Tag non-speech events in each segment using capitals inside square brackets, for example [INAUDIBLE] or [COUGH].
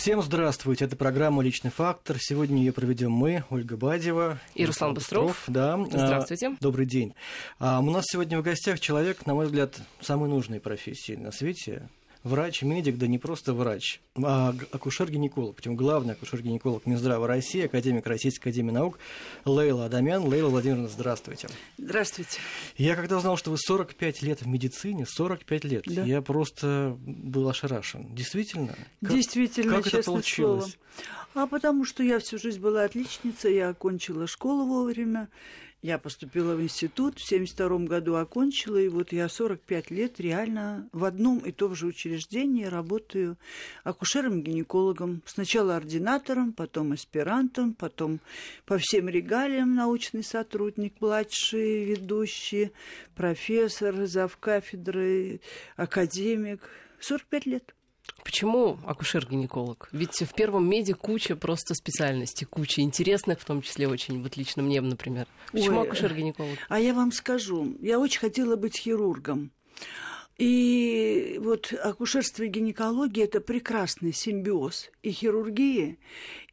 Всем здравствуйте. Это программа «Личный фактор». Сегодня ее проведем мы, Ольга Бадева. И Руслан Быстров. Да. Здравствуйте. А, добрый день. А, у нас сегодня в гостях человек, на мой взгляд, самой нужной профессии на свете врач, медик, да не просто врач, а акушер-гинеколог, причем главный акушер-гинеколог Минздрава России, академик Российской Академии Наук Лейла Адамян. Лейла Владимировна, здравствуйте. Здравствуйте. Я когда узнал, что вы 45 лет в медицине, 45 лет, да. я просто был ошарашен. Действительно? Как, Действительно, как это получилось? Словом. А потому что я всю жизнь была отличницей, я окончила школу вовремя, я поступила в институт, в 1972 году окончила, и вот я 45 лет реально в одном и том же учреждении работаю акушером-гинекологом. Сначала ординатором, потом аспирантом, потом по всем регалиям научный сотрудник, младший, ведущий, профессор, завкафедры, академик. 45 лет. Почему акушер-гинеколог? Ведь в первом меди куча просто специальностей, куча интересных, в том числе очень, вот лично мне, например. Почему акушер-гинеколог? А я вам скажу, я очень хотела быть хирургом. И вот акушерство и гинекология – это прекрасный симбиоз и хирургии,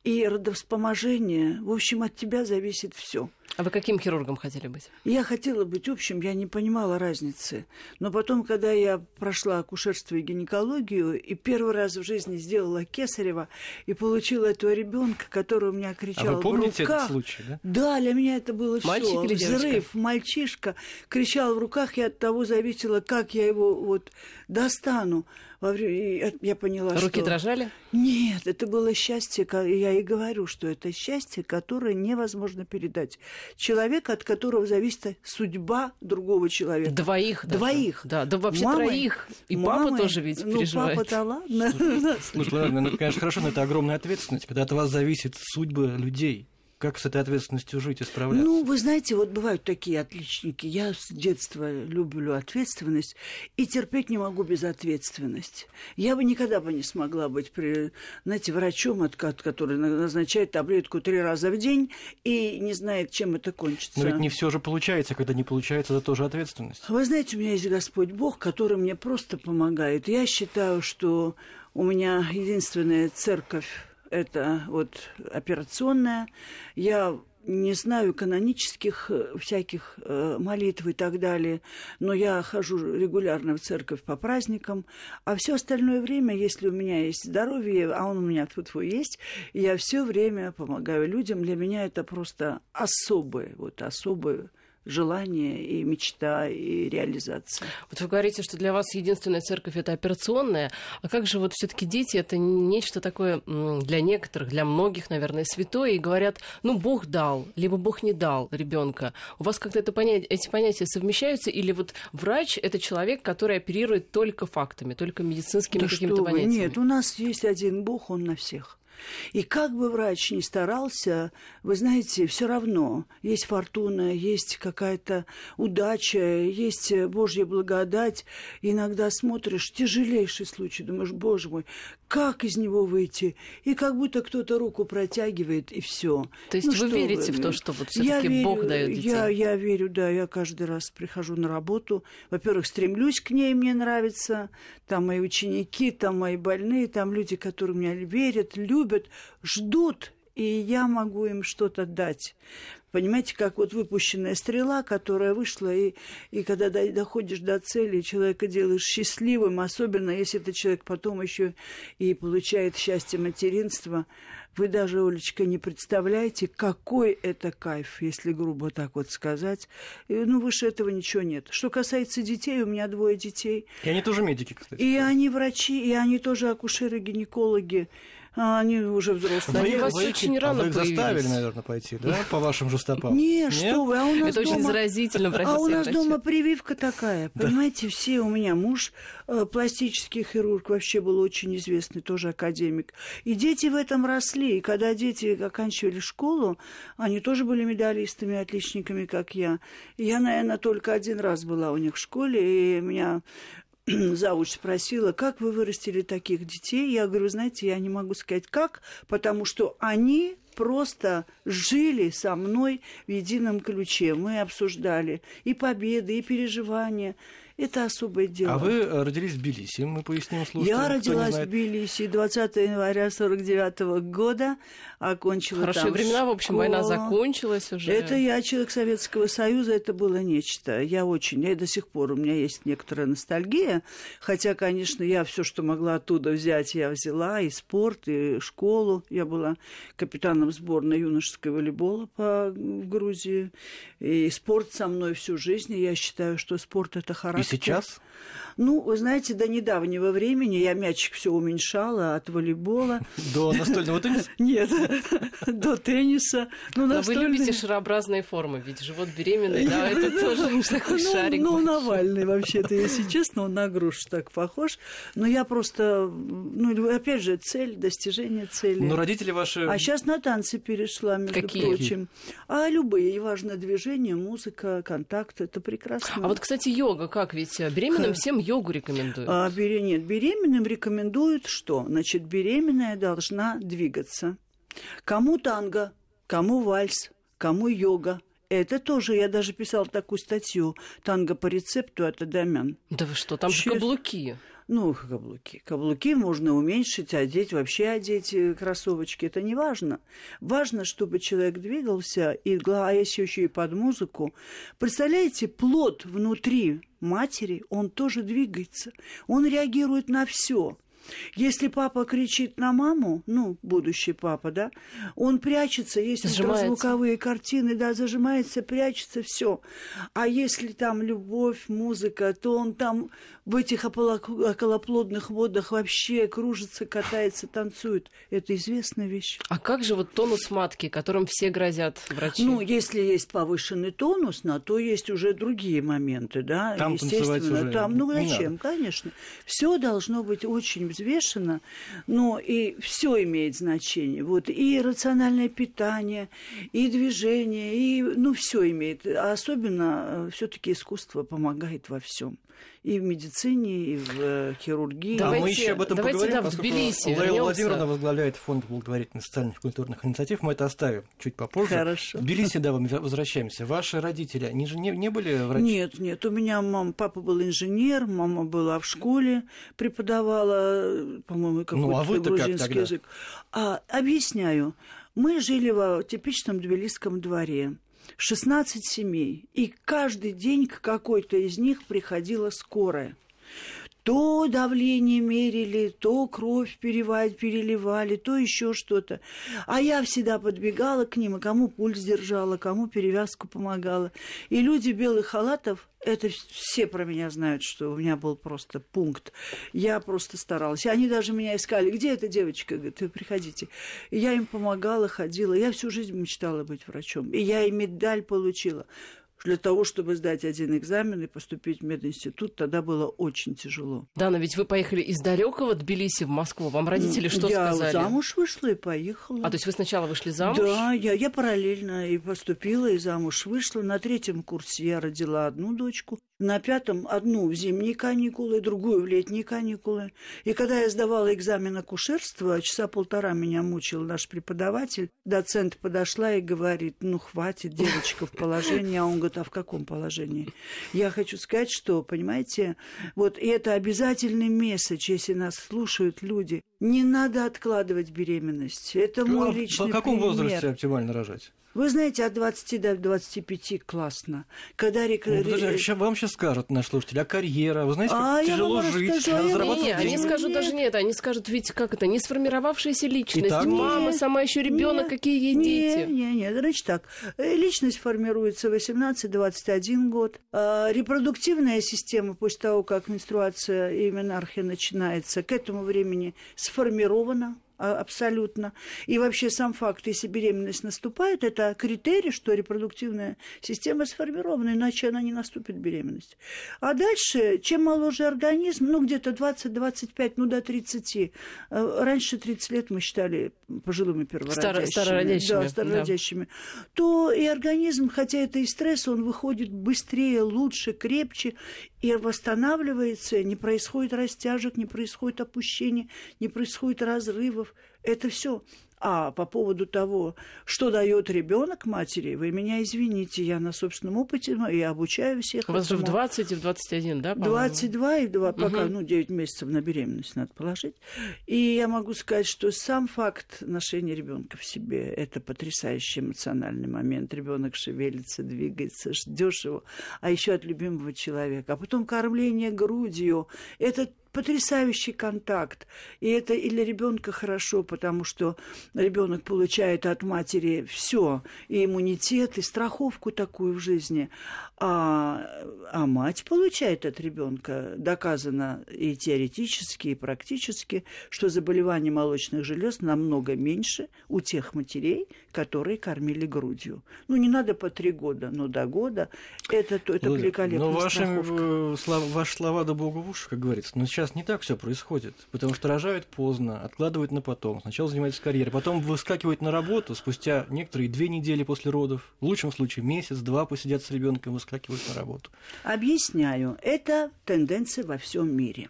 и родовспоможения. В общем, от тебя зависит все. А вы каким хирургом хотели быть? Я хотела быть общим, я не понимала разницы. Но потом, когда я прошла акушерство и гинекологию, и первый раз в жизни сделала кесарева, и получила этого ребенка, который у меня кричал а вы помните в руках. этот случай, да? Да, для меня это было все. Мальчик или Взрыв, девочка? мальчишка кричал в руках, и от того зависело, как я его вот достану. Я поняла, Руки что... Руки дрожали? Нет, это было счастье, я и говорю, что это счастье, которое невозможно передать. Человек, от которого зависит судьба другого человека. Двоих. Даже. Двоих. Да, да вообще мамой, троих. И мамой, папа тоже ведь ну, переживает. папа-то ладно. [LAUGHS] Слушай, ладно, ну, конечно, хорошо, но это огромная ответственность, когда от вас зависит судьба людей. Как с этой ответственностью жить и справляться? Ну, вы знаете, вот бывают такие отличники. Я с детства люблю ответственность и терпеть не могу безответственность. Я бы никогда бы не смогла быть, при, знаете, врачом, от, который назначает таблетку три раза в день и не знает, чем это кончится. Но ведь не все же получается, когда не получается, это тоже ответственность. Вы знаете, у меня есть Господь Бог, который мне просто помогает. Я считаю, что у меня единственная церковь это вот операционная. Я не знаю канонических э, всяких э, молитв и так далее, но я хожу регулярно в церковь по праздникам, а все остальное время, если у меня есть здоровье, а он у меня тут есть, я все время помогаю людям. Для меня это просто особое, вот особое желание и мечта и реализация. Вот вы говорите, что для вас единственная церковь это операционная, а как же вот все-таки дети это нечто такое для некоторых, для многих, наверное, святое, и говорят, ну Бог дал, либо Бог не дал ребенка. У вас как-то это понять, эти понятия совмещаются, или вот врач это человек, который оперирует только фактами, только медицинскими да какими-то понятиями? Нет, у нас есть один Бог, он на всех. И как бы врач ни старался, вы знаете, все равно есть фортуна, есть какая-то удача, есть Божья благодать. Иногда смотришь, тяжелейший случай, думаешь, боже мой, как из него выйти? И как будто кто-то руку протягивает, и все. То есть ну, вы верите вы? в то, что вот все-таки Бог дает детей? Я, я верю, да. Я каждый раз прихожу на работу. Во-первых, стремлюсь к ней, мне нравится. Там мои ученики, там мои больные, там люди, которые меня верят, любят, ждут и я могу им что-то дать. Понимаете, как вот выпущенная стрела, которая вышла, и, и когда доходишь до цели, человека делаешь счастливым, особенно если этот человек потом еще и получает счастье материнства. Вы даже, Олечка, не представляете, какой это кайф, если грубо так вот сказать. И, ну, выше этого ничего нет. Что касается детей, у меня двое детей. И они тоже медики, кстати. И они врачи, и они тоже акушеры-гинекологи. А они уже взрослые. Вы, вас вы, очень рано а вы их появились. заставили, наверное, пойти, да, по вашим же стопам? Не, что вы, а у нас Это дома... очень заразительно, А у нас врачи. дома прививка такая, понимаете, все, у меня муж э, пластический хирург, вообще был очень известный, тоже академик. И дети в этом росли, и когда дети оканчивали школу, они тоже были медалистами, отличниками, как я. И я, наверное, только один раз была у них в школе, и меня [CLEARS THROAT] завуч спросила, как вы вырастили таких детей. Я говорю, знаете, я не могу сказать как, потому что они просто жили со мной в едином ключе. Мы обсуждали и победы, и переживания. Это особое дело. А вы э, родились в Тбилиси, мы поясним слушателям. Я родилась в Тбилиси 20 января 49 года, окончила Хорошие там времена, в общем, школу. война закончилась уже. Это я человек Советского Союза, это было нечто. Я очень, я и до сих пор, у меня есть некоторая ностальгия, хотя, конечно, я все, что могла оттуда взять, я взяла, и спорт, и школу. Я была капитаном сборной юношеского волейбола по, в Грузии, и спорт со мной всю жизнь, и я считаю, что спорт это характер. Сейчас? Ну, вы знаете, до недавнего времени я мячик все уменьшала от волейбола. [LAUGHS] До настольного тенниса? [LAUGHS] Нет, [LAUGHS] до тенниса. Ну, Но вы любите шарообразные формы, ведь живот беременный, да, это тоже такой ну, шарик. Ну, Навальный вообще-то, если честно, он на грушу так похож. Но я просто, ну, опять же, цель, достижение цели. Но родители ваши... А сейчас на танцы перешла, между Какие? прочим. А любые, и важно движение, музыка, контакт, это прекрасно. А вот, кстати, йога, как ведь беременным всем йогу рекомендуют? А, бере- нет, беременным рекомендуют что? Значит, беременная должна двигаться. Кому танго, кому вальс, кому йога. Это тоже, я даже писала такую статью «Танго по рецепту» от Адамян. Да вы что, там же Честно. каблуки. Ну, каблуки. Каблуки можно уменьшить, одеть, вообще одеть э, кроссовочки. Это не важно. Важно, чтобы человек двигался, и, а если еще и под музыку. Представляете, плод внутри матери, он тоже двигается. Он реагирует на все. Если папа кричит на маму, ну, будущий папа, да, он прячется, если звуковые картины, да, зажимается, прячется, все. А если там любовь, музыка, то он там в этих околоплодных водах вообще кружится, катается, танцует. Это известная вещь. А как же вот тонус матки, которым все грозят врачи? Ну, если есть повышенный тонус, на то есть уже другие моменты, да, Там танцевать естественно. уже там, ну не зачем, конечно. Все должно быть очень взвешено, но и все имеет значение. Вот и рациональное питание, и движение, и ну все имеет. А особенно все-таки искусство помогает во всем. И в медицине, и в э, хирургии. Да, Давайте- мы еще об этом давайте, поговорим, да, в поскольку Тбилиси Лейла вернёмся. Владимировна возглавляет фонд благотворительных социальных и культурных инициатив. Мы это оставим чуть попозже. Хорошо. В Тбилиси, да, мы возвращаемся. Ваши родители, они же не, не были врачи? Нет, нет, у меня мама, папа был инженер, мама была в школе, преподавала, по-моему, какой-то Ну, а как грузинский тогда? язык. А, объясняю. Мы жили в типичном тбилисском дворе. 16 семей. И каждый день к какой-то из них приходила скорая. То давление мерили, то кровь переливали, переливали, то еще что-то. А я всегда подбегала к ним, и кому пульс держала, кому перевязку помогала. И люди белых халатов, это все про меня знают, что у меня был просто пункт. Я просто старалась. Они даже меня искали. Где эта девочка? Говорит, вы приходите. И я им помогала, ходила. Я всю жизнь мечтала быть врачом. И я и медаль получила для того, чтобы сдать один экзамен и поступить в мединститут, тогда было очень тяжело. Да, но ведь вы поехали из далекого Тбилиси в Москву. Вам родители что я сказали? замуж вышла и поехала. А то есть вы сначала вышли замуж? Да, я, я параллельно и поступила, и замуж вышла. На третьем курсе я родила одну дочку, на пятом одну в зимние каникулы, другую в летние каникулы. И когда я сдавала экзамен акушерства, часа полтора меня мучил наш преподаватель. Доцент подошла и говорит, ну хватит, девочка в положении. А он говорит, а в каком положении? Я хочу сказать, что, понимаете, вот и это обязательный месседж, если нас слушают люди. Не надо откладывать беременность. Это мой А личный В каком пример. возрасте оптимально рожать? Вы знаете, от 20 до 25 классно. Когда рек... Ну, подожди, ща- вам сейчас скажут наши слушатели, а карьера? Вы знаете, как А, тяжело жить, расскажу, а надо зарабатывать Не, они деньги. скажут Нет. даже нет, они скажут, ведь как это, не сформировавшаяся личность, Итак? мама, Нет, сама еще ребенок, нет, какие ей не, дети. Не, не, значит так. Э, Личность формируется 18-21 год. А Репродуктивная система после того, как менструация и менархия начинается, к этому времени сформирована а, абсолютно. И вообще сам факт, если беременность наступает, это критерий, что репродуктивная система сформирована, иначе она не наступит беременность. А дальше, чем моложе организм, ну где-то 20-25, ну до 30, э, раньше 30 лет мы считали пожилыми первородящими. старородящими, Да, старородящими. То и организм, хотя это и стресс, он выходит быстрее, лучше, крепче и восстанавливается, не происходит растяжек, не происходит опущения, не происходит разрывов. Это все. А по поводу того, что дает ребенок матери, вы меня извините, я на собственном опыте и обучаю всех. У вас этому. же в 20 и в 21, да? по-моему? 22 и 2, пока, Мгм. ну, 9 месяцев на беременность надо положить. И я могу сказать, что сам факт ношения ребенка в себе – это потрясающий эмоциональный момент. Ребенок шевелится, двигается, ждешь его, а еще от любимого человека. А потом кормление грудью – это потрясающий контакт. И это и для ребенка хорошо, потому что ребенок получает от матери все, и иммунитет, и страховку такую в жизни. А, а мать получает от ребенка, доказано и теоретически, и практически, что заболеваний молочных желез намного меньше у тех матерей, которые кормили грудью. Ну, не надо по три года, но до года это, то- это Владимир, великолепная Но ваши, страховка. э, слова, ваши слова да богу в уши, как говорится. Но сейчас не так все происходит. Потому что рожают поздно, откладывают на потом. Сначала занимаются карьерой, потом выскакивают на работу спустя некоторые две недели после родов. В лучшем случае месяц-два посидят с ребенком, выскакивают на работу. Объясняю, это тенденция во всем мире.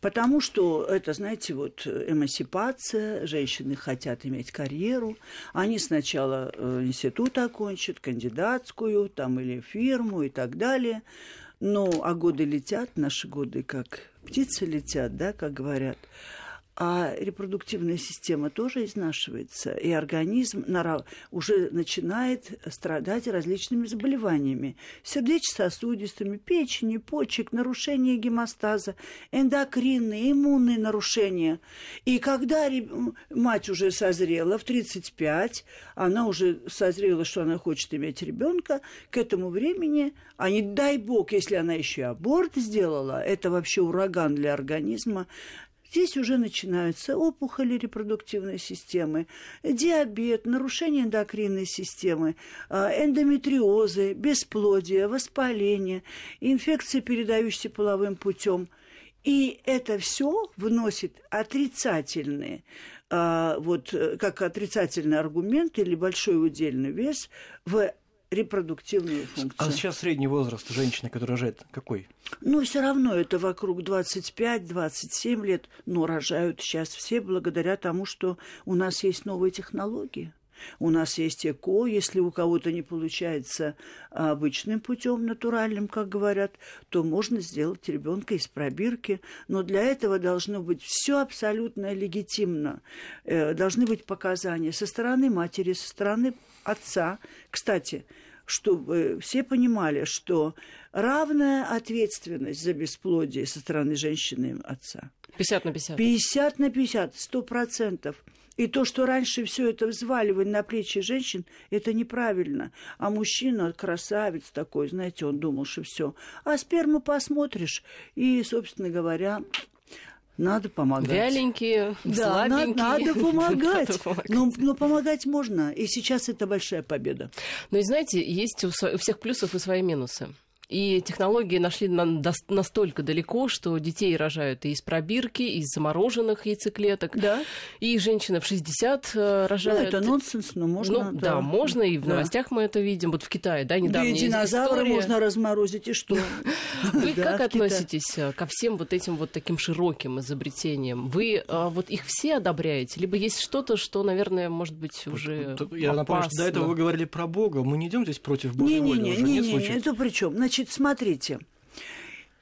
Потому что это, знаете, вот эмансипация, женщины хотят иметь карьеру, они сначала э, институт окончат, кандидатскую, там или фирму и так далее. Ну, а годы летят, наши годы как птицы летят, да, как говорят. А репродуктивная система тоже изнашивается, и организм уже начинает страдать различными заболеваниями. Сердечно-сосудистыми, печени, почек, нарушение гемостаза, эндокринные, иммунные нарушения. И когда мать уже созрела, в 35, она уже созрела, что она хочет иметь ребенка, к этому времени, а не дай бог, если она еще и аборт сделала, это вообще ураган для организма, Здесь уже начинаются опухоли репродуктивной системы, диабет, нарушение эндокринной системы, а, эндометриозы, бесплодие, воспаление, инфекции, передающиеся половым путем. И это все вносит отрицательные, а, вот э, как отрицательный аргумент или большой удельный вес в репродуктивную функцию. А сейчас средний возраст женщины, которая рожает, какой? Ну, все равно это вокруг 25-27 лет, но рожают сейчас все благодаря тому, что у нас есть новые технологии. У нас есть ЭКО, если у кого-то не получается обычным путем, натуральным, как говорят, то можно сделать ребенка из пробирки. Но для этого должно быть все абсолютно легитимно. Э, Должны быть показания со стороны матери, со стороны отца. Кстати, чтобы все понимали, что равная ответственность за бесплодие со стороны женщины и отца. 50 на 50. 50 на 50, 100 процентов. И то, что раньше все это взваливали на плечи женщин, это неправильно. А мужчина красавец такой, знаете, он думал, что все. А сперму посмотришь, и, собственно говоря, надо помогать. Вяленькие, Да, слабенькие. надо [LAUGHS] помогать. Надо помогать. Но, но помогать можно. И сейчас это большая победа. Но и знаете, есть у всех плюсов и свои минусы. И технологии нашли на- настолько далеко, что детей рожают и из пробирки, и из замороженных яйцеклеток. Да. И женщины в 60 э, Ну, рожают. это нонсенс, но можно. Ну, да. можно, и в Да. новостях мы это видим. Вот в Китае, да, Да недавно и динозавра история. можно разморозить, и что? [LAUGHS] Вы [LAUGHS] Да, как относитесь э, ко всем вот этим вот таким широким изобретениям? Вы э, вот их все одобряете? Либо есть что-то, что, наверное, может быть, уже Я напомню, что до этого вы говорили про Бога. Мы не идем здесь против воли Не-не-не, это при чем? Значит, смотрите,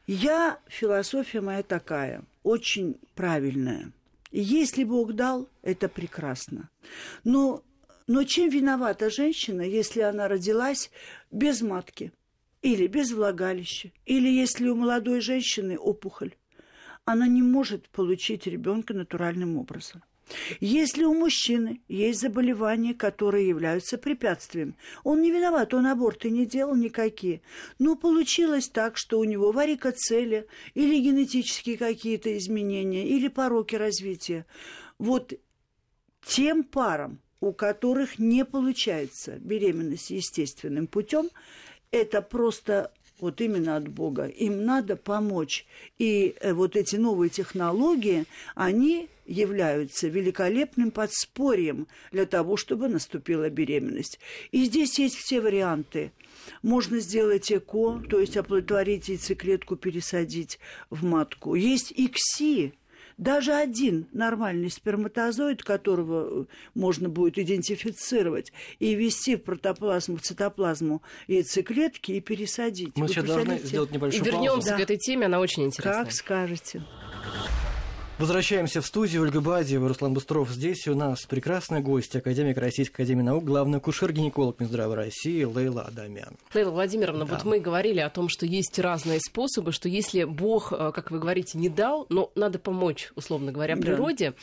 я, философия моя такая, очень правильная. Если Бог дал, это прекрасно. Но, но чем виновата женщина, если она родилась без матки? Или без влагалища? Или если у молодой женщины опухоль? Она не может получить ребенка натуральным образом. Если у мужчины есть заболевания, которые являются препятствием, он не виноват, он аборты не делал никакие. Но получилось так, что у него варикоцелия или генетические какие-то изменения, или пороки развития. Вот тем парам, у которых не получается беременность естественным путем, это просто вот именно от Бога. Им надо помочь. И э, вот эти новые технологии, они являются великолепным подспорьем для того, чтобы наступила беременность. И здесь есть все варианты. Можно сделать ЭКО, то есть оплодотворить яйцеклетку, пересадить в матку. Есть ИКСИ, Даже один нормальный сперматозоид, которого э, можно будет идентифицировать и ввести в протоплазму, в цитоплазму яйцеклетки и пересадить. Мы Вы сейчас должны сделать небольшую и вернемся паузу. к этой теме, она очень интересная. Как скажете. Возвращаемся в студию. Ольга Бадьева, Руслан Быстров. Здесь у нас прекрасный гость, академик Российской Академии Наук, главный акушер-гинеколог Минздрава России Лейла Адамян. Лейла Владимировна, да. вот мы говорили о том, что есть разные способы, что если Бог, э, как вы говорите, не дал, но надо помочь, условно говоря, природе. Да.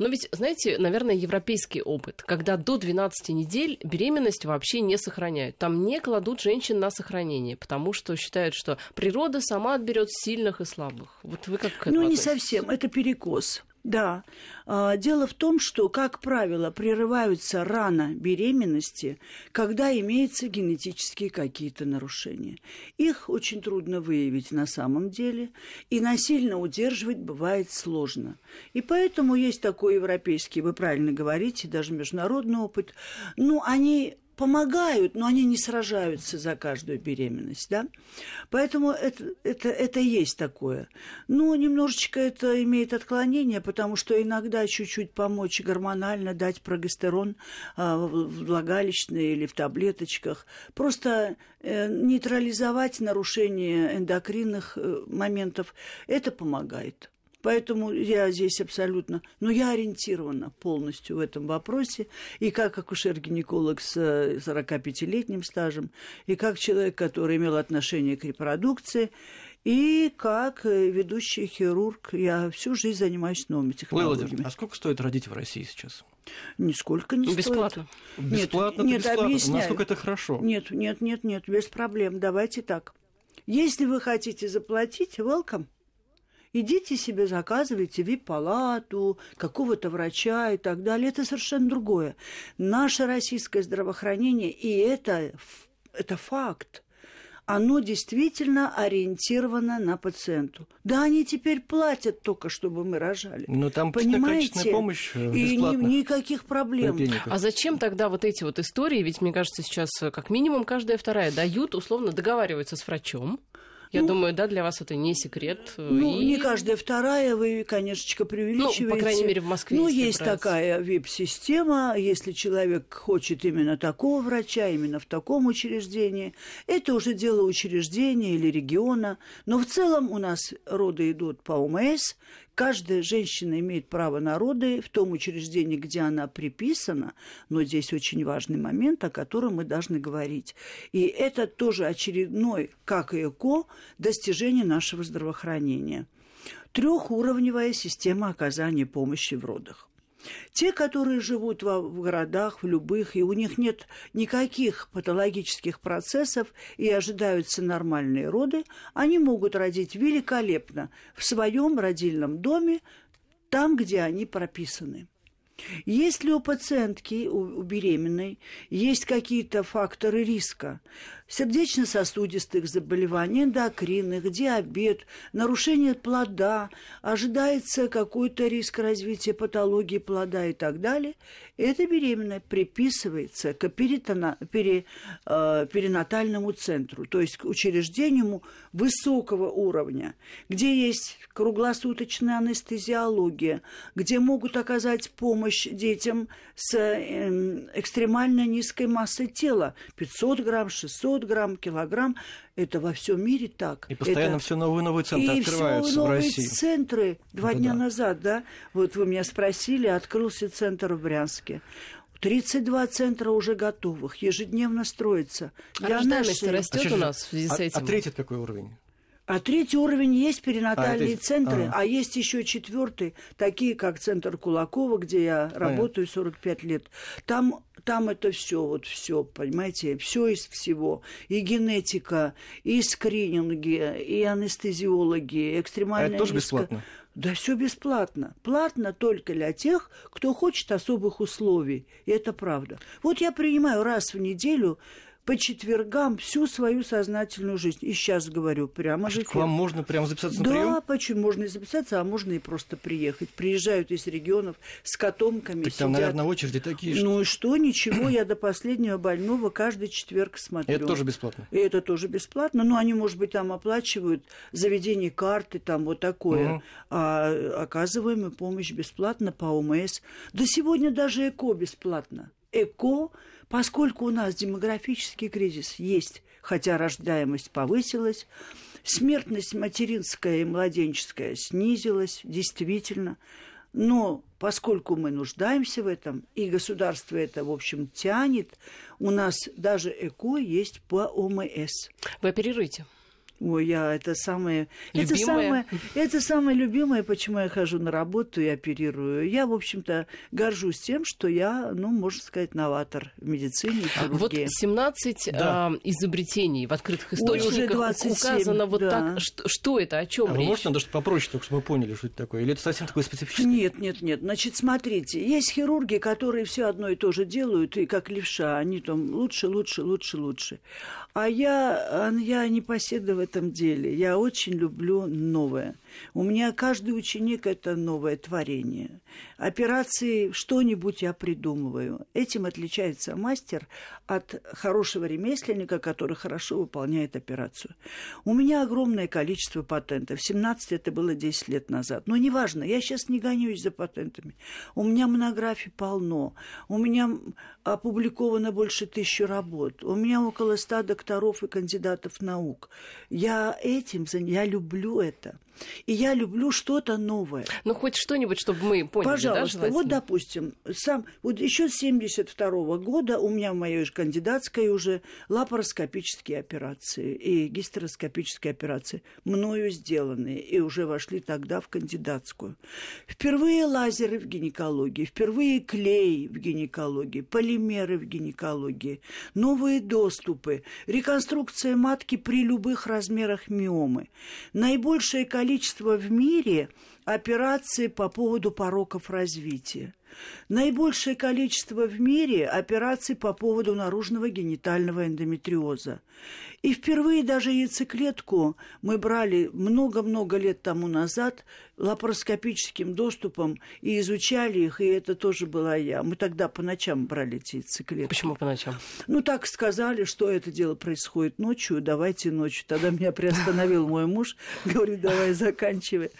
Но ведь, знаете, наверное, европейский опыт, когда до 12 недель беременность вообще не сохраняют. Там не кладут женщин на сохранение, потому что считают, что природа сама отберет сильных и слабых. Вот вы как к этому Ну, не совсем. Это перекос. Да. А, дело в том, что, как правило, прерываются рано беременности, когда имеются генетические какие-то нарушения. Их очень трудно выявить на самом деле, и насильно удерживать бывает сложно. И поэтому есть такой европейский, вы правильно говорите, даже международный опыт. Ну, они помогают, но они не сражаются за каждую беременность, да? Поэтому это, это, это есть такое. Ну, немножечко это имеет отклонение, потому что иногда чуть-чуть помочь гормонально, дать прогестерон э, влагалищный или в таблеточках, просто э, нейтрализовать нарушение эндокринных э, моментов, это помогает. Поэтому я здесь абсолютно... Ну, я ориентирована полностью в этом вопросе. И как акушер-гинеколог с 45-летним стажем, и как человек, который имел отношение к репродукции, и как э, ведущий хирург. Я всю жизнь занимаюсь новыми технологиями. Владимир, а сколько стоит родить в России сейчас? Нисколько не бесплатно. стоит. Бесплатно? Нет, нет бесплатно. Объясняю. Насколько это хорошо? Нет, нет, нет, нет, без проблем. Давайте так. Если вы хотите заплатить, welcome идите себе заказывайте вип-палату, какого-то врача и так далее. Это совершенно другое. Наше российское здравоохранение, и это, это факт, оно действительно ориентировано на пациенту. Да, они теперь платят только, чтобы мы рожали. Но там понимаете? помощь э, И ни, никаких проблем. А зачем тогда вот эти вот истории? Ведь, мне кажется, сейчас как минимум каждая вторая дают, условно договариваются с врачом. Я ну, думаю, да, для вас это не секрет. Ну, и... не каждая вторая, вы, конечно, преувеличиваете. Ну, по крайней мере, в Москве. Ну, есть брать. такая вип-система, если человек хочет именно такого врача, именно в таком учреждении, это уже дело учреждения или региона. Но в целом у нас роды идут по ОМС, Каждая женщина имеет право на роды в том учреждении, где она приписана, но здесь очень важный момент, о котором мы должны говорить. И это тоже очередной, как и ЭКО, достижение нашего здравоохранения. Трехуровневая система оказания помощи в родах. Те, которые живут в городах, в любых, и у них нет никаких патологических процессов и ожидаются нормальные роды, они могут родить великолепно в своем родильном доме, там, где они прописаны. Если у пациентки, у, у беременной, есть какие-то факторы риска, сердечно-сосудистых заболеваний, эндокринных, диабет, нарушение плода, ожидается какой-то риск развития патологии плода и так далее, эта беременная приписывается к перитона, пере, э, перинатальному центру, то есть к учреждению высокого уровня, где есть круглосуточная анестезиология, где могут оказать помощь детям с э, экстремально низкой массой тела, 500 грамм, 600 грамм, килограмм. Это во всем мире так. И постоянно это... все новые новые центры и открываются все новые в России. центры. Два это дня да. назад, да, вот вы меня спросили, открылся центр в Брянске. 32 центра уже готовых, ежедневно строится. А рождаемость нашей... растет а у нас в связи с этим? А, а третий какой уровень? А третий уровень есть перинатальные а, центры, а. а есть еще четвертый, такие как центр Кулакова, где я Понятно. работаю 45 лет. Там, там это все, вот все, понимаете, все из всего. И генетика, и скрининги, и анестезиологи, экстремальная. А это тоже бесплатно? Да все бесплатно. Платно только для тех, кто хочет особых условий. И это правда. Вот я принимаю раз в неделю по четвергам всю свою сознательную жизнь. И сейчас говорю прямо А же. к вам можно прямо записаться на Да, прием? почему? Можно и записаться, а можно и просто приехать. Приезжают из регионов с котомками, Так там, сидят. наверное, очереди такие, что... Ну и что, ничего, я до последнего больного каждый четверг смотрю. Это тоже бесплатно. И это тоже бесплатно. Ну, они, может быть, там оплачивают заведение карты, там вот такое. Мгм. А оказываем помощь бесплатно по ОМС. Да сегодня даже ЭКО бесплатно. ЭКО, поскольку у нас демографический кризис есть, хотя рождаемость повысилась, смертность материнская и младенческая снизилась, действительно. Но поскольку мы нуждаемся в этом, и государство это, в общем, тянет, у нас даже ЭКО есть по ОМС. Вы оперируете? Ой, я это самое, это Любимое? самое, это самое любимое, почему я хожу на работу и оперирую. Я, в общем-то, горжусь тем, что я, ну, можно сказать, новатор в медицине и Вот хирургии. 17 Да. а, изобретений в открытых Ой, уже источниках 27, указано вот да. так. Что, что это, о чем А вы речь? можете нам даже попроще, только чтобы мы поняли, что это такое? Или это совсем такое специфическое? Нет, нет, нет. Значит, смотрите, есть хирурги, которые все одно и то же делают, и как левша, они там лучше, лучше, лучше, лучше. А я, а я не поседа в этом деле. Я очень люблю новое. У меня каждый ученик – это новое творение. Операции что-нибудь я придумываю. Этим отличается мастер от хорошего ремесленника, который хорошо выполняет операцию. У меня огромное количество патентов. 17 это было 10 лет назад. Но неважно, я сейчас не гонюсь за патентами. У меня монографий полно. У меня опубликовано больше тысячи работ. У меня около ста докторов и кандидатов наук. Я этим, я люблю это. И я люблю что-то новое. Ну, хоть что-нибудь, чтобы мы поняли, да, Пожалуйста, вот, желательно? допустим, сам, вот еще с 72 года у меня в моей же кандидатской уже лапароскопические операции и гистероскопические операции мною сделанные и уже вошли тогда в кандидатскую. Впервые лазеры в гинекологии, впервые клей в гинекологии, полимеры в гинекологии, новые доступы, реконструкция матки при любых размерах миомы. Наибольшее количество в мире операций по поводу пороков развития. Наибольшее количество в мире операций по поводу наружного генитального эндометриоза. И впервые даже яйцеклетку мы брали много-много лет тому назад лапароскопическим доступом и изучали их, и это тоже была я. Мы тогда по ночам брали эти яйцеклетки. Почему по ночам? Ну, так сказали, что это дело происходит ночью, давайте ночью. Тогда меня приостановил мой муж, говорит, давай заканчивай.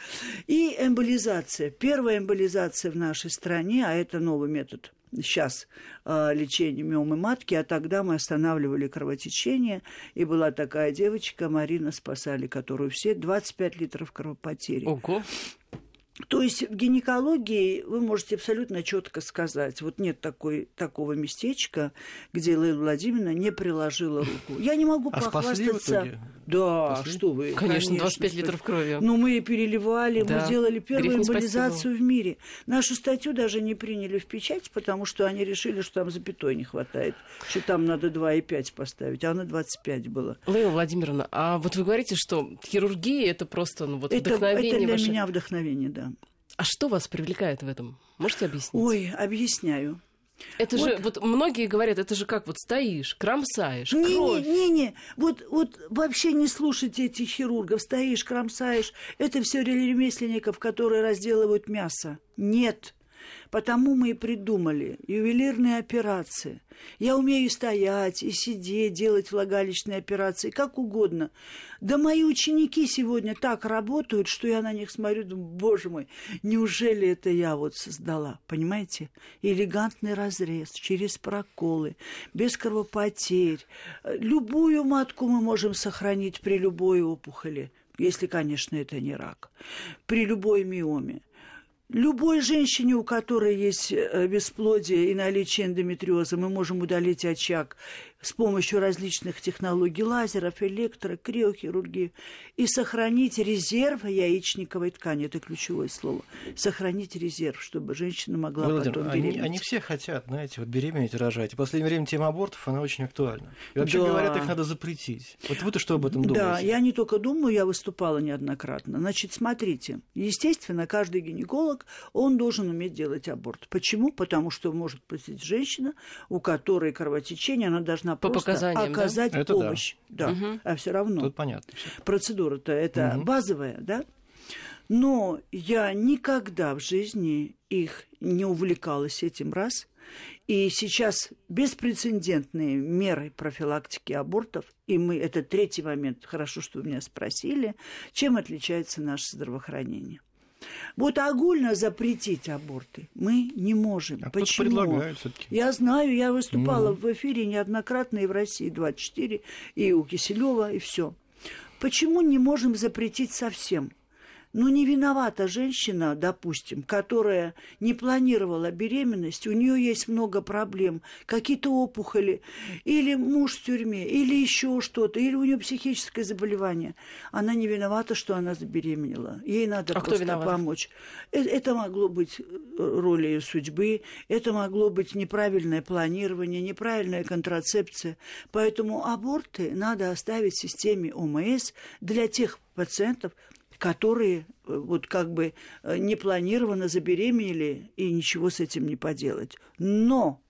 И эмболизация. Первая эмболизация в нашей стране, а это новый метод сейчас э, лечения миомы матки, а тогда мы останавливали кровотечение, и была такая девочка, Марина спасали, которую все 25 литров кровопотери. Ого. То есть в гинекологии вы можете абсолютно четко сказать, вот нет такой, такого местечка, где Лейла Владимировна не приложила руку. Я не могу А похвастаться. Да, Спасли? что вы. Конечно, 25 спасли. литров крови. Ну, мы переливали, Да. мы сделали первую эмболизацию в мире. Нашу статью даже не приняли в печать, потому что они решили, что там запятой не хватает, что там надо 2,5 поставить, а она 25 была. Лейла Владимировна, а вот вы говорите, что хирургия это просто ну, вот Это, вдохновение это для ваше. меня вдохновение, да. А что вас привлекает в этом? Можете объяснить? Ой, объясняю. это вот- же, вот многие говорят, это же как вот стоишь, кромсаешь, кровь. Не-не-не, вот, вот вообще не слушайте этих хирургов, стоишь, кромсаешь. Это все ремесленников, которые разделывают мясо. Нет. Потому мы и придумали ювелирные операции. Я умею стоять, и сидеть, делать влагалищные операции, как угодно. Да мои ученики сегодня так работают, что я на них смотрю, думаю, боже мой, неужели это я вот создала, понимаете? Элегантный разрез через проколы, без кровопотерь. Любую матку мы можем сохранить при любой опухоли, если, конечно, это не рак, при любой миоме. Любой женщине, у которой есть э, бесплодие и наличие эндометриоза, мы можем удалить очаг с помощью различных технологий лазеров, электро, криохирургии и сохранить резерв яичниковой ткани. Это ключевое слово. Сохранить резерв, чтобы женщина могла Владимир, потом они, беременеть. они все хотят, знаете, вот беременеть и рожать. В последнее время тема абортов, она очень актуальна. И вообще Да. говорят, их надо запретить. Вот вы-то что об этом Да, думаете? я не только думаю, я выступала неоднократно. Значит, смотрите, естественно, каждый гинеколог он должен уметь делать аборт. Почему? Потому что может быть женщина, у которой кровотечение, она должна По просто оказать да? помощь. Да. да. Угу. А все равно. Тут понятно. Процедура-то это угу. базовая, да? Но я никогда в жизни их не увлекалась этим раз. И сейчас беспрецедентные меры профилактики абортов, и мы, это третий момент, хорошо, что вы меня спросили, чем отличается наше здравоохранение. Вот огульно запретить аборты мы не можем. А Почему? Я знаю, я выступала mm. в эфире неоднократно и в России 24, и у Киселева, и все. Почему не можем запретить совсем? Ну, не виновата женщина, допустим, которая не планировала беременность, у нее есть много проблем, какие-то опухоли, или муж в тюрьме, или еще что-то, или у нее психическое заболевание. Она не виновата, что она забеременела. Ей надо а просто помочь. Это, это могло быть э, роль ее судьбы, это могло быть неправильное планирование, неправильная контрацепция. Поэтому аборты надо оставить в системе ОМС для тех пациентов, которые э, вот как бы э, непланированно забеременели, и ничего с этим не поделать. Но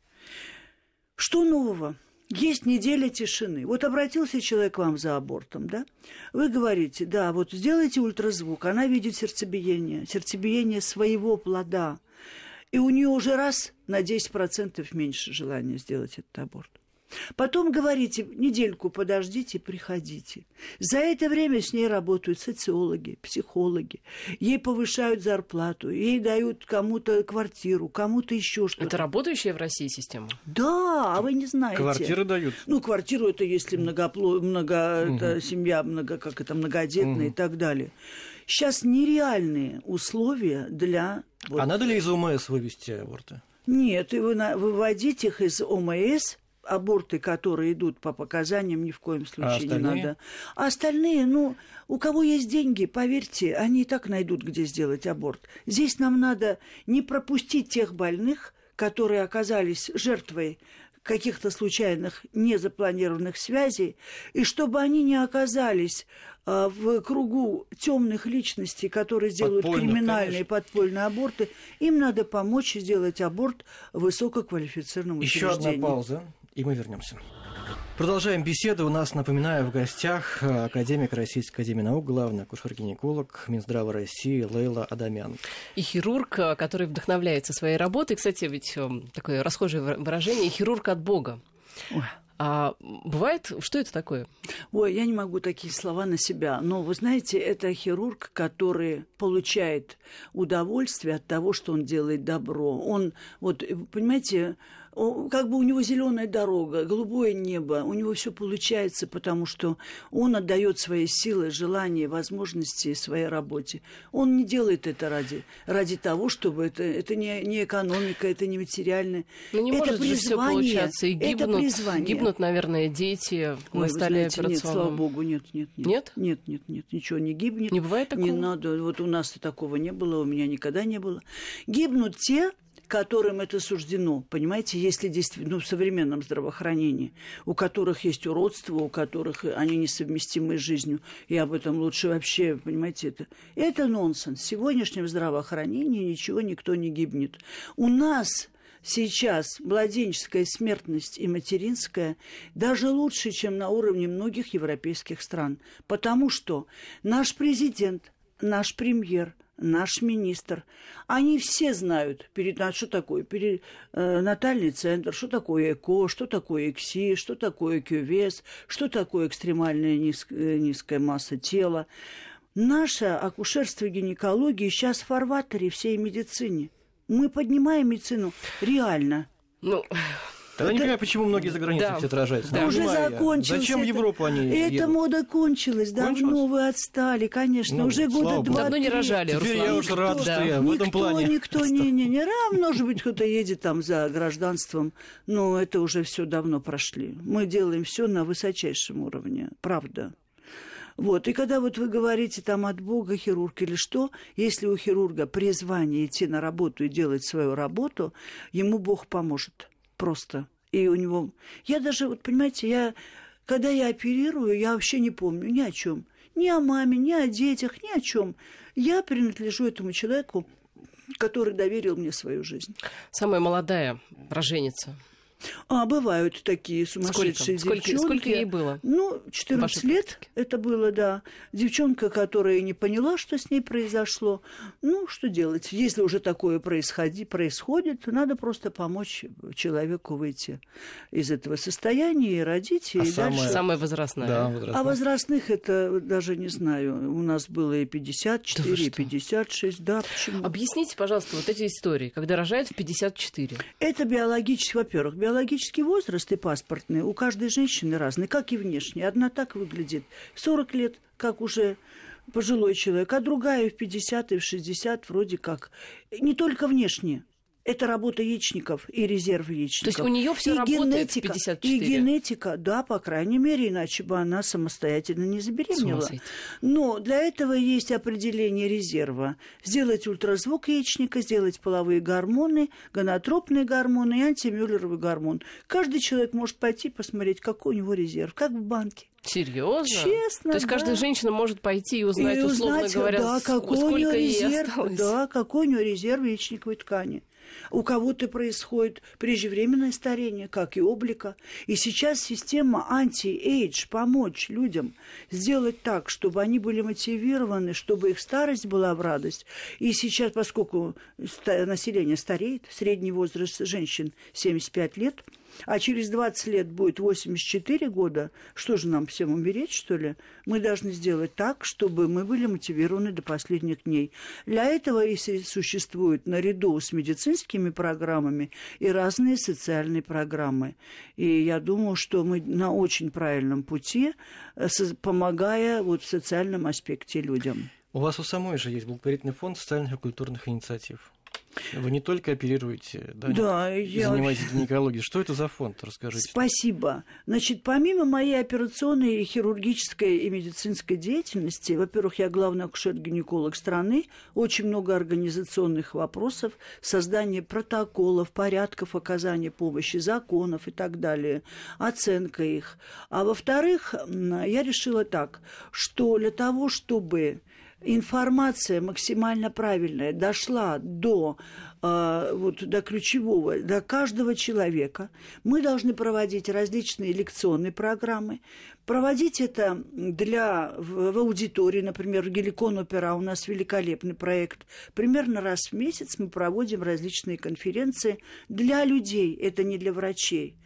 что нового? Есть неделя тишины. Вот обратился человек к вам за абортом, да? Вы говорите, да, вот сделайте ультразвук, она видит сердцебиение, сердцебиение своего плода. И у нее уже раз на 10% меньше желания сделать этот аборт. Потом говорите, недельку подождите, приходите. За это время с ней работают социологи, психологи. Ей повышают зарплату, ей дают кому-то квартиру, кому-то еще что-то. Это работающая в России система? Да, а вы не знаете. Квартиры дают? Ну, квартиру это если многопло... много... угу. это семья много... как это, многодетная угу. и так далее. Сейчас нереальные условия для... Вот... А надо ли из ОМС вывести аборты? Нет, и вы выводить их из ОМС аборты, которые идут по показаниям, ни в коем а случае а не надо. А остальные, ну, у кого есть деньги, поверьте, они и так найдут, где сделать аборт. Здесь нам надо не пропустить тех больных, которые оказались жертвой каких-то случайных незапланированных связей, и чтобы они не оказались а, в кругу темных личностей, которые сделают Подпольных, криминальные конечно. подпольные аборты, им надо помочь сделать аборт высококвалифицированному Еще одна пауза и мы вернемся. Продолжаем беседу. У нас, напоминаю, в гостях э, академик Российской Академии Наук, главный акушер-гинеколог Минздрава России Лейла Адамян. И хирург, э, который вдохновляется своей работой. Кстати, ведь э, такое расхожее выражение «хирург от Бога». Ой. А бывает, что это такое? Ой, я не могу такие слова на себя. Но вы знаете, это хирург, который получает удовольствие от того, что он делает добро. Он, вот, понимаете, как бы у него зеленая дорога, голубое небо, у него все получается, потому что он отдает свои силы, желания, возможности своей работе. Он не делает это ради, ради того, чтобы это, это не, не экономика, это не материальное. Ну, не это может призвание, все получаться. И гибнут, это призвание. гибнут, наверное, дети Ой, на столе знаете, Нет, слава богу, нет, нет, нет. Нет? Нет, нет, нет, ничего не гибнет. Не бывает такого? Не надо. Вот у нас такого не было, у меня никогда не было. Гибнут те, которым это суждено, понимаете, если действительно ну, в современном здравоохранении, у которых есть уродство, у которых они несовместимы с жизнью, и об этом лучше вообще, понимаете, это, это нонсенс. В сегодняшнем здравоохранении ничего никто не гибнет. У нас сейчас младенческая смертность и материнская даже лучше, чем на уровне многих европейских стран. Потому что наш президент, наш премьер – наш министр. Они все знают, перед, что такое перинатальный э, центр, что такое ЭКО, что такое ЭКСИ, что такое КЮВЕС, что такое экстремальная низ, э, низкая масса тела. Наше акушерство и гинекология сейчас в фарватере всей медицине. Мы поднимаем медицину реально. Ну, Тогда не понимаю, почему многие за границей да. все отражаются. Да. Уже закончилось. Зачем это, в Европу они Эта едут? мода кончилась. Давно вы отстали, конечно. Ну, уже года два Давно не рожали, Теперь Руслан. я уже рад, что я в этом плане... Никто, не, не, не. Рам, может быть, кто-то едет там за гражданством, но это уже все давно прошли. Мы делаем все на высочайшем уровне, правда. Вот. И когда вот вы говорите там от Бога хирург или что, если у хирурга призвание идти на работу и делать свою работу, ему Бог поможет. Просто. И у него... Я даже, вот понимаете, я... Когда я оперирую, я вообще не помню ни о чем. Ни о маме, ни о детях, ни о чем. Я принадлежу этому человеку который доверил мне свою жизнь. Самая молодая роженица. А, бывают такие сумасшедшие сколько? девчонки. Сколько, сколько ей было? Ну, 14 лет это было, да. Девчонка, которая не поняла, что с ней произошло. Ну, что делать? Если уже такое происходи, происходит, надо просто помочь человеку выйти из этого состояния и родить. А и самое- дальше... Самая возрастная. Да, А возрастная. возрастных это даже не знаю. У нас было и 54, Да и что? 56. Да, почему? Объясните, пожалуйста, вот эти истории, когда рожают в 54. Это биологический, во-первых, биологический возраст и паспортный у каждой женщины разный, как и внешне. Одна так выглядит. 40 лет, как уже пожилой человек, а другая в 50 и в 60 вроде как. Не только внешне. Это работа яичников и резерв яичников. То есть у неё всё И работает в генетика, 54? И генетика, да, по крайней мере, иначе бы она самостоятельно не забеременела. Но для этого есть определение резерва. Сделать ультразвук яичника, сделать половые гормоны, гонотропные гормоны и антимюллеровый гормон. Каждый человек может пойти посмотреть, какой у него резерв, как в банке. Серьезно? Честно, То есть каждая да. женщина может пойти и узнать, и условно узнать, говоря, да, какой у него сколько ей резерв, осталось. да, какой у него резерв яичниковой ткани. У кого-то происходит преждевременное старение, как и облика. И сейчас система anti-age помочь людям сделать так, чтобы они были мотивированы, чтобы их старость была в радость. И сейчас, поскольку население стареет, средний возраст женщин 75 лет, а через 20 лет будет 84 года, что же нам всем умереть, что ли? Мы должны сделать так, чтобы мы были мотивированы до последних дней. Для этого и существуют наряду с медицинскими программами и разные социальные программы. И я думаю, что мы на очень правильном пути, э, помогая вот в социальном аспекте людям. У вас у самой же есть благотворительный фонд социальных и культурных инициатив. Вы не только оперируете, да, Да, я занимаетесь гинекологией. Что это за фонд? Расскажите. Спасибо. Значит, помимо моей операционной, и хирургической и медицинской деятельности, во-первых, я главный акушер-гинеколог страны, очень много организационных вопросов, создание протоколов, порядков оказания помощи, законов и так далее, оценка их. А во-вторых, я решила так, что для того, чтобы информация максимально правильная дошла до, вот, до ключевого, до каждого человека, мы должны проводить различные лекционные программы, проводить это для, в, в аудитории, например, Геликон Опера у нас великолепный проект. Примерно раз в месяц мы проводим различные конференции для людей, это не для врачей.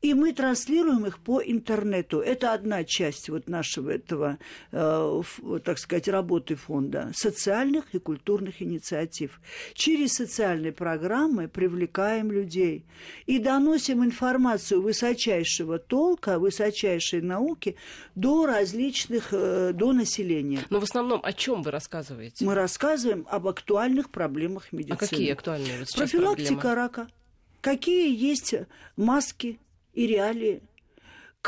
И мы транслируем их по интернету. Это одна часть вот нашего этого, э, так сказать, работы фонда социальных и культурных инициатив. Через социальные программы привлекаем людей и доносим информацию высочайшего толка, высочайшей науки до различных, э, до населения. Но в основном о чем вы рассказываете? Мы рассказываем об актуальных проблемах медицины. А какие актуальные вот Профилактика проблемы? рака. Какие есть маски и реалии?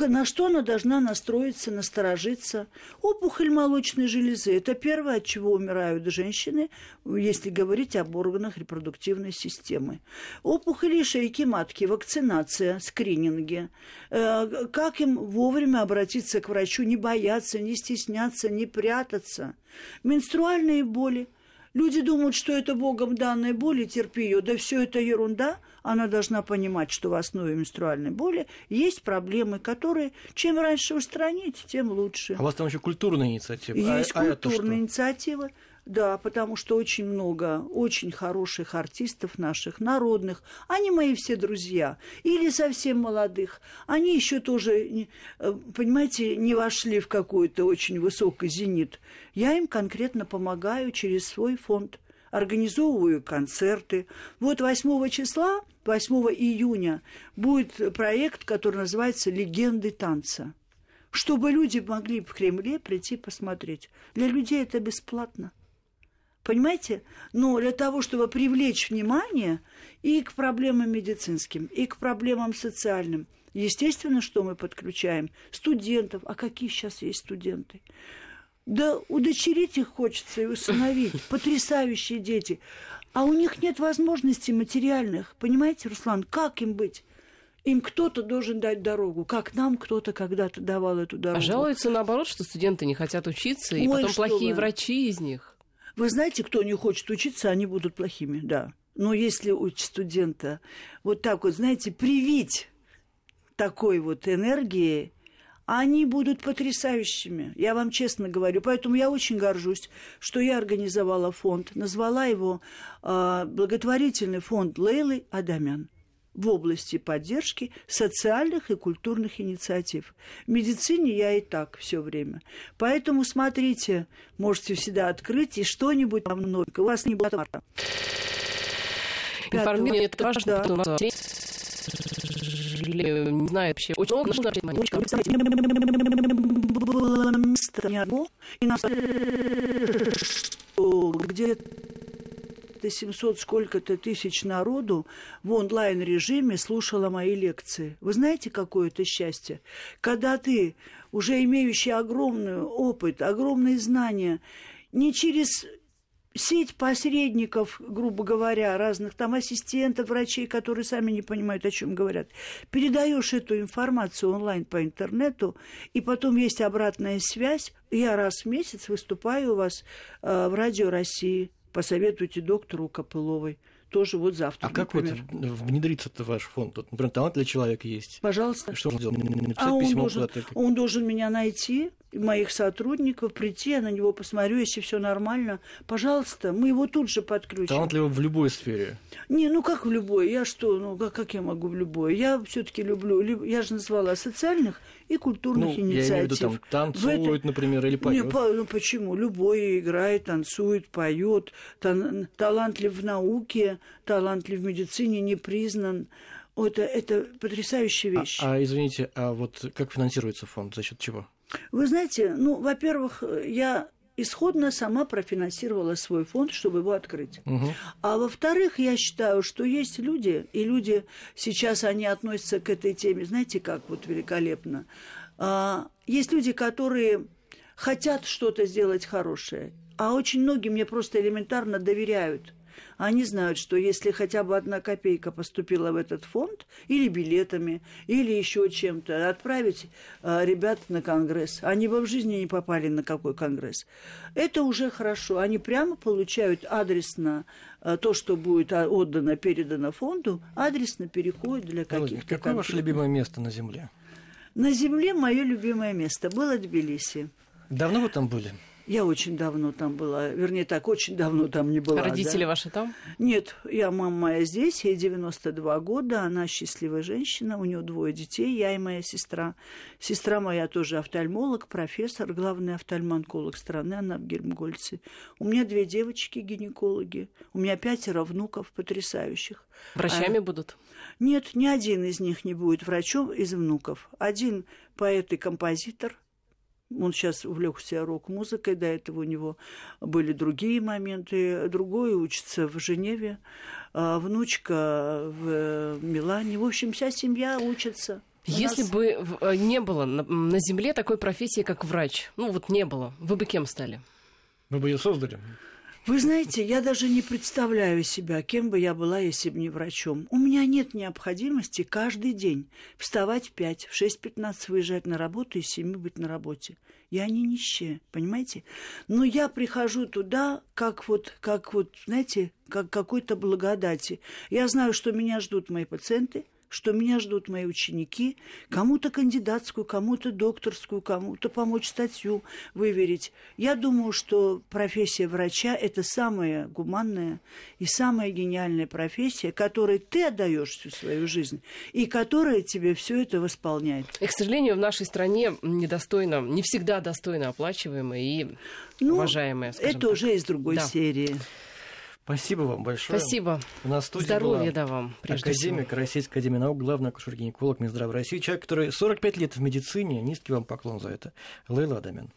На что она должна настроиться, насторожиться? Опухоль молочной железы – это первое, от чего умирают женщины, если говорить об органах репродуктивной системы. Опухоли шейки матки, вакцинация, скрининги. Э, Как им вовремя обратиться к врачу, не бояться, не стесняться, не прятаться. Менструальные боли – Люди думают, что это Богом данная боль, и терпи ее. Да все это ерунда. Она должна понимать, что в основе менструальной боли есть проблемы, которые чем раньше устранить, тем лучше. А у вас там еще культурная инициатива. А- Есть а это культурные что? Да, потому что очень много очень хороших артистов наших, народных. Они мои все друзья. Или совсем молодых. Они еще тоже, э, понимаете, не вошли в какой-то очень высокий зенит. Я им конкретно помогаю через свой фонд. Организовываю концерты. Вот 8 числа, 8 июня, будет проект, который называется «Легенды танца» чтобы люди могли в Кремле прийти посмотреть. Для людей это бесплатно. Понимаете? Но для того, чтобы привлечь внимание и к проблемам медицинским, и к проблемам социальным, естественно, что мы подключаем студентов. А какие сейчас есть студенты? Да удочерить их хочется и усыновить. [LAUGHS] Потрясающие дети. А у них нет возможностей материальных. Понимаете, Руслан, как им быть? Им кто-то должен дать дорогу, как нам кто-то когда-то давал эту дорогу. А жалуются наоборот, что студенты не хотят учиться, и Ой, потом плохие вы. врачи из них. Вы знаете, кто не хочет учиться, они будут плохими, да. Но если у студента вот так вот, знаете, привить такой вот энергии, они будут потрясающими, я вам честно говорю. Поэтому я очень горжусь, что я организовала фонд, назвала его э, благотворительный фонд Лейлы Адамян в области поддержки социальных и культурных инициатив. В медицине я и так все время. Поэтому смотрите, можете всегда открыть и что-нибудь там новенькое. У вас не было товара. Информирование это важно, Да. потому что или не знаю вообще. Очень много нужно внимания. было место и нас что где-то 700 сколько-то тысяч народу в онлайн-режиме слушала мои лекции. Вы знаете, какое это счастье? Когда ты, уже имеющий огромный опыт, огромные знания, не через сеть посредников, грубо говоря, разных там ассистентов, врачей, которые сами не понимают, о чем говорят. Передаешь эту информацию онлайн по интернету, и потом есть обратная связь. Я раз в месяц выступаю у вас э, в Радио России. Посоветуйте доктору Копыловой. Тоже вот завтра, А как вот например. внедриться-то в ваш фонд? Вот, например, талант для человека есть. Пожалуйста. Что он делать? Написать А он письмо должен, куда-то? он должен меня найти, моих сотрудников, прийти, я на него посмотрю, если все нормально. Пожалуйста, мы его тут же подключим. Талантливо в любой сфере. Не, ну как в любой? Я что, ну как, как я могу в любой? Я все-таки люблю, я же назвала социальных и Ну, культурных я имею в виду, инициатив. там В этой- танцуют, например, или Не, поют. по- ну почему? Любой играет, танцует, поет, тан- талантлив в науке, талантлив в медицине, не признан. Это, это потрясающая А, вещь. а, извините, а вот как финансируется фонд? За счет чего? Вы знаете, ну, во-первых, я исходно сама профинансировала свой фонд, чтобы его открыть. Мгм. А во-вторых, я считаю, что есть люди, и люди сейчас они относятся к этой теме, знаете, как вот великолепно. А, есть люди, которые хотят что-то сделать хорошее, а очень многие мне просто элементарно доверяют. Они знают, что если хотя бы одна копейка поступила в этот фонд, или билетами, или еще чем-то, отправить а, ребят на конгресс. Они бы в жизни не попали на какой конгресс. Это уже хорошо. Они прямо получают адресно а, то, что будет а, отдано, передано фонду, адресно переходит для каких-то Какое ваше любимое место на Земле? На земле мое любимое место было Тбилиси. Давно вы там были? Я очень давно там была. Вернее, так, очень давно там не была. Родители да. ваши там? Нет, я мама моя здесь, ей 92 года, она счастливая женщина, у нее двое детей, я и моя сестра. Сестра моя тоже офтальмолог, профессор, главный офтальмонколог страны, она в Гельмгольце. У меня две девочки гинекологи, у меня пятеро внуков потрясающих. Врачами будут? Нет, ни один из них не будет врачом из внуков. Один поэт и композитор. Он сейчас увлекся рок-музыкой, до этого у него были другие моменты. Другой учится в Женеве, а внучка в Милане. В общем, вся семья учится. Если нас- бы в- э, не было на, на Земле такой профессии, как врач, ну вот не было, вы бы кем стали? Вы бы ее создали? Вы знаете, я даже не представляю себя, кем бы я была, если бы не врачом. У меня нет необходимости каждый день вставать в 5, в 6.15 выезжать на работу и в 7 быть на работе. Я не нищая, понимаете? Но я прихожу туда, как вот, как вот, знаете, как какой-то благодати. Я знаю, что меня ждут мои пациенты, что меня ждут мои ученики, кому-то кандидатскую, кому-то докторскую, кому-то помочь статью выверить. Я думаю, что профессия врача – это самая гуманная и самая гениальная профессия, которой ты отдаешь всю свою жизнь и которая тебе все это восполняет. И, к сожалению, в нашей стране недостойно, не всегда достойно оплачиваемые и Ну, уважаемые, скажем Это так. уже из другой Да. серии. Спасибо вам большое. Спасибо. У нас студии Здоровья была да вам, прежде академик всего. Российской Академии Наук, главный акушер-гинеколог Минздрава России, человек, который 45 лет в медицине, низкий вам поклон за это, Лейла Адамян.